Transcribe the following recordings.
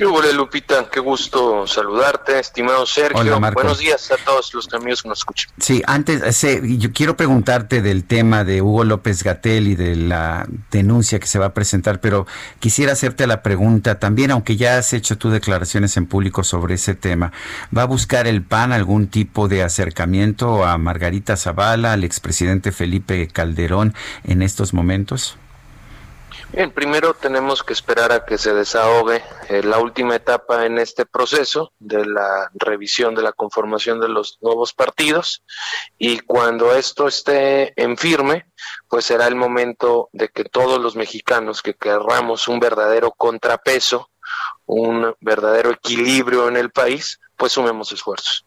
¿Qué Lupita? Qué gusto saludarte, estimado Sergio. Buenos días a todos los amigos que nos escuchan. Sí, antes, yo quiero preguntarte del tema de Hugo López Gatel y de la denuncia que se va a presentar, pero quisiera hacerte la pregunta también, aunque ya has hecho tus declaraciones en público sobre ese tema. ¿Va a buscar el PAN algún tipo de acercamiento a Margarita Zavala, al expresidente Felipe Calderón en estos momentos? Bien, primero tenemos que esperar a que se desahogue eh, la última etapa en este proceso de la revisión de la conformación de los nuevos partidos y cuando esto esté en firme, pues será el momento de que todos los mexicanos que querramos un verdadero contrapeso, un verdadero equilibrio en el país, pues sumemos esfuerzos.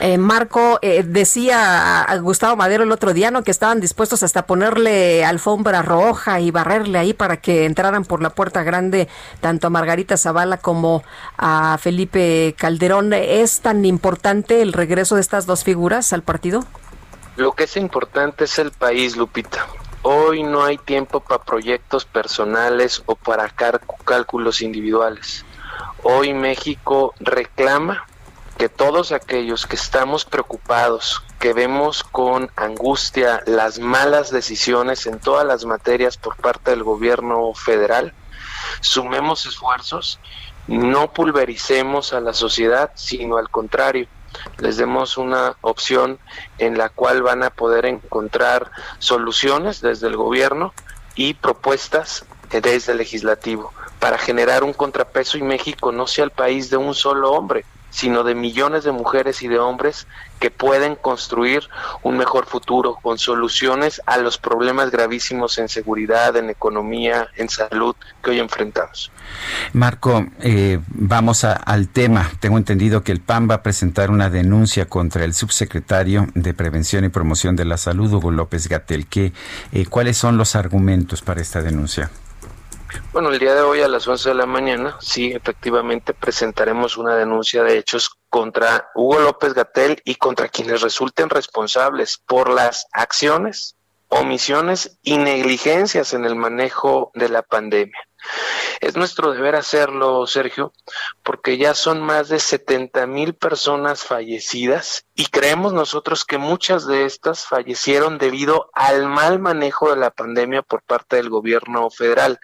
Eh, Marco, eh, decía a Gustavo Madero el otro día, ¿no? Que estaban dispuestos hasta ponerle alfombra roja y barrerle ahí para que entraran por la puerta grande tanto a Margarita Zavala como a Felipe Calderón. ¿Es tan importante el regreso de estas dos figuras al partido? Lo que es importante es el país, Lupita. Hoy no hay tiempo para proyectos personales o para cálculos individuales. Hoy México reclama que todos aquellos que estamos preocupados, que vemos con angustia las malas decisiones en todas las materias por parte del gobierno federal, sumemos esfuerzos, no pulvericemos a la sociedad, sino al contrario, les demos una opción en la cual van a poder encontrar soluciones desde el gobierno y propuestas desde el legislativo. Para generar un contrapeso y México no sea el país de un solo hombre, sino de millones de mujeres y de hombres que pueden construir un mejor futuro con soluciones a los problemas gravísimos en seguridad, en economía, en salud que hoy enfrentamos. Marco, eh, vamos al tema. Tengo entendido que el PAN va a presentar una denuncia contra el subsecretario de Prevención y Promoción de la Salud, Hugo López Gatel. ¿Qué, eh, ¿Cuáles son los argumentos para esta denuncia? Bueno, el día de hoy a las 11 de la mañana, sí, efectivamente presentaremos una denuncia de hechos contra Hugo López Gatel y contra quienes resulten responsables por las acciones, omisiones y negligencias en el manejo de la pandemia. Es nuestro deber hacerlo, Sergio, porque ya son más de 70 mil personas fallecidas y creemos nosotros que muchas de estas fallecieron debido al mal manejo de la pandemia por parte del gobierno federal.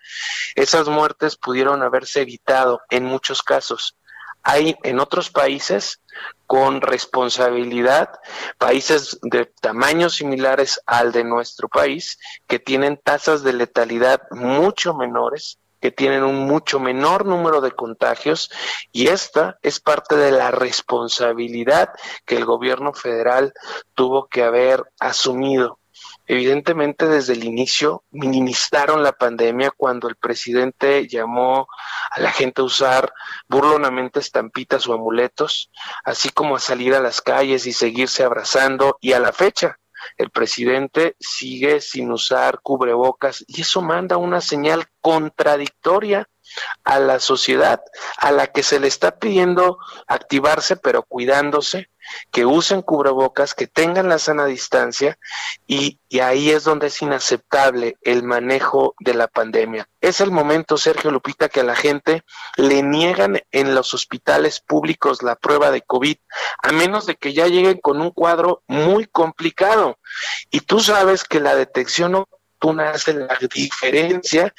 Esas muertes pudieron haberse evitado en muchos casos. Hay en otros países con responsabilidad, países de tamaños similares al de nuestro país, que tienen tasas de letalidad mucho menores, que tienen un mucho menor número de contagios y esta es parte de la responsabilidad que el gobierno federal tuvo que haber asumido. Evidentemente desde el inicio minimizaron la pandemia cuando el presidente llamó a la gente a usar burlonamente estampitas o amuletos, así como a salir a las calles y seguirse abrazando y a la fecha el presidente sigue sin usar cubrebocas y eso manda una señal contradictoria a la sociedad a la que se le está pidiendo activarse pero cuidándose, que usen cubrebocas, que tengan la sana distancia y, ahí es donde es inaceptable el manejo de la pandemia. Es el momento, Sergio Lupita, que a la gente le niegan en los hospitales públicos la prueba de COVID, a menos de que ya lleguen con un cuadro muy complicado. Y tú sabes que la detección oportuna hace la diferencia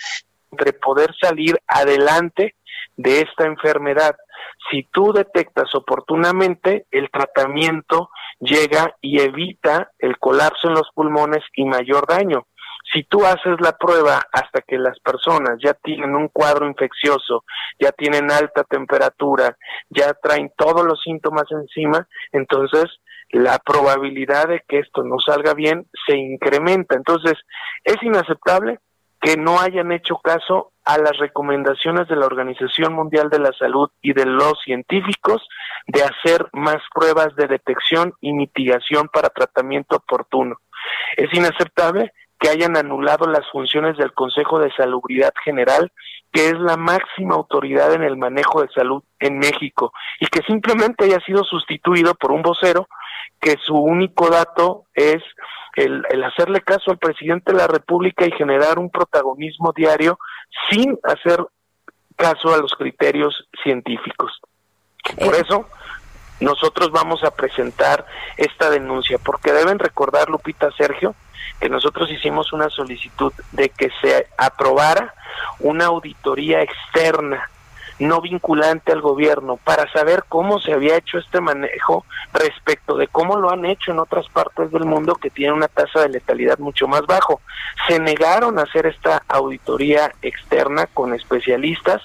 entre poder salir adelante de esta enfermedad. Si tú detectas oportunamente, el tratamiento llega y evita el colapso en los pulmones y mayor daño. Si tú haces la prueba hasta que las personas ya tienen un cuadro infeccioso, ya tienen alta temperatura, ya traen todos los síntomas encima, entonces la probabilidad de que esto no salga bien se incrementa. Entonces, es inaceptable que no hayan hecho caso a las recomendaciones de la Organización Mundial de la Salud y de los científicos de hacer más pruebas de detección y mitigación para tratamiento oportuno. Es inaceptable que hayan anulado las funciones del Consejo de Salubridad General, que es la máxima autoridad en el manejo de salud en México, y que simplemente haya sido sustituido por un vocero que su único dato es el, hacerle caso al presidente de la República y generar un protagonismo diario sin hacer caso a los criterios científicos. Por eh. eso, nosotros vamos a presentar esta denuncia, porque deben recordar, Lupita Sergio, que nosotros hicimos una solicitud de que se aprobara una auditoría externa no vinculante al gobierno para saber cómo se había hecho este manejo respecto de cómo lo han hecho en otras partes del mundo que tienen una tasa de letalidad mucho más bajo. Se negaron a hacer esta auditoría externa con especialistas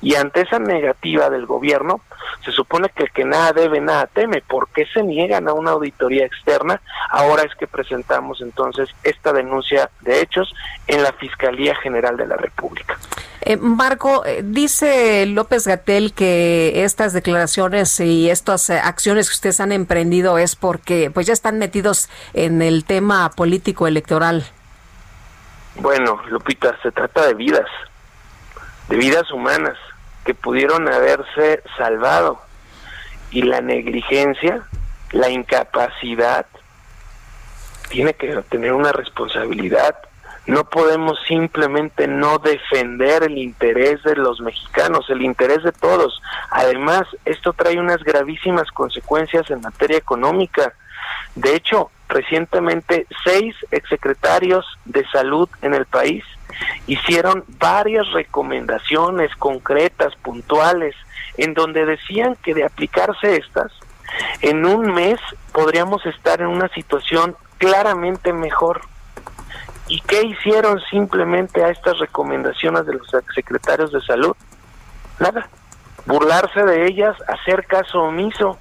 y ante esa negativa del gobierno, se supone que el que nada debe, nada teme. ¿Por qué se niegan a una auditoría externa? Ahora es que presentamos entonces esta denuncia de hechos en la Fiscalía General de la República. Eh, Marco, eh, dice López Gatel que estas declaraciones y estas eh, acciones que ustedes han emprendido es porque pues ya están metidos en el tema político electoral. Bueno, Lupita, se trata de vidas, de vidas humanas que pudieron haberse salvado y la negligencia, la incapacidad tiene que tener una responsabilidad no podemos simplemente no defender el interés de los mexicanos, el interés de todos. Además, esto trae unas gravísimas consecuencias en materia económica. De hecho, recientemente seis exsecretarios de salud en el país hicieron varias recomendaciones concretas, puntuales, en donde decían que de aplicarse estas, en un mes podríamos estar en una situación claramente mejor. ¿Y qué hicieron simplemente a estas recomendaciones de los secretarios de salud? Nada. Burlarse de ellas, hacer caso omiso.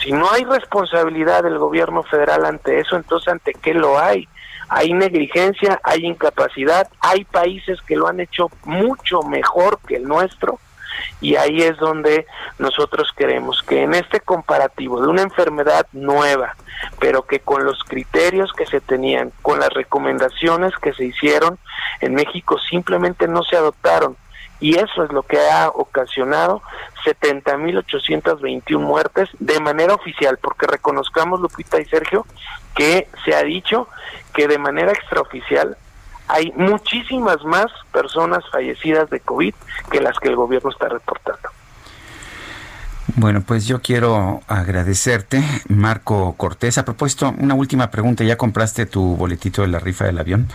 Si no hay responsabilidad del gobierno federal ante eso, entonces ante qué lo hay? Hay negligencia, hay incapacidad, hay países que lo han hecho mucho mejor que el nuestro y ahí es donde nosotros queremos que en este comparativo de una enfermedad nueva, pero que con los criterios que se tenían, con las recomendaciones que se hicieron, en México simplemente no se adoptaron. Y eso es lo que ha ocasionado 70.821 muertes de manera oficial, porque reconozcamos, Lupita y Sergio, que se ha dicho que de manera extraoficial hay muchísimas más personas fallecidas de COVID que las que el gobierno está reportando. Bueno, pues yo quiero agradecerte, Marco Cortés. A propósito, una última pregunta. ¿Ya compraste tu boletito de la rifa del avión?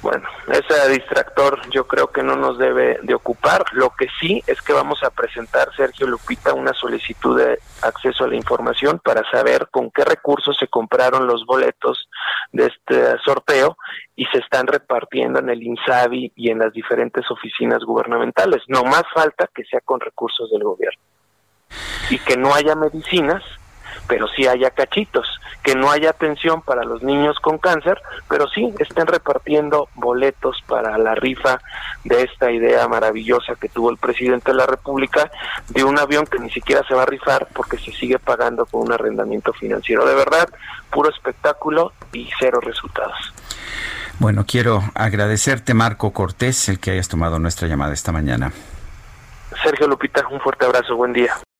Bueno, ese distractor yo creo que no nos debe de ocupar. Lo que sí es que vamos a presentar, Sergio Lupita, una solicitud de acceso a la información para saber con qué recursos se compraron los boletos de este sorteo y se están repartiendo en el INSABI y en las diferentes oficinas gubernamentales. No más falta que sea con recursos del gobierno. Y que no haya medicinas pero sí haya cachitos, que no haya atención para los niños con cáncer, pero sí estén repartiendo boletos para la rifa de esta idea maravillosa que tuvo el presidente de la República de un avión que ni siquiera se va a rifar porque se sigue pagando con un arrendamiento financiero. De verdad, puro espectáculo y cero resultados. Bueno, quiero agradecerte, Marco Cortés, el que hayas tomado nuestra llamada esta mañana. Sergio Lupita, un fuerte abrazo, buen día.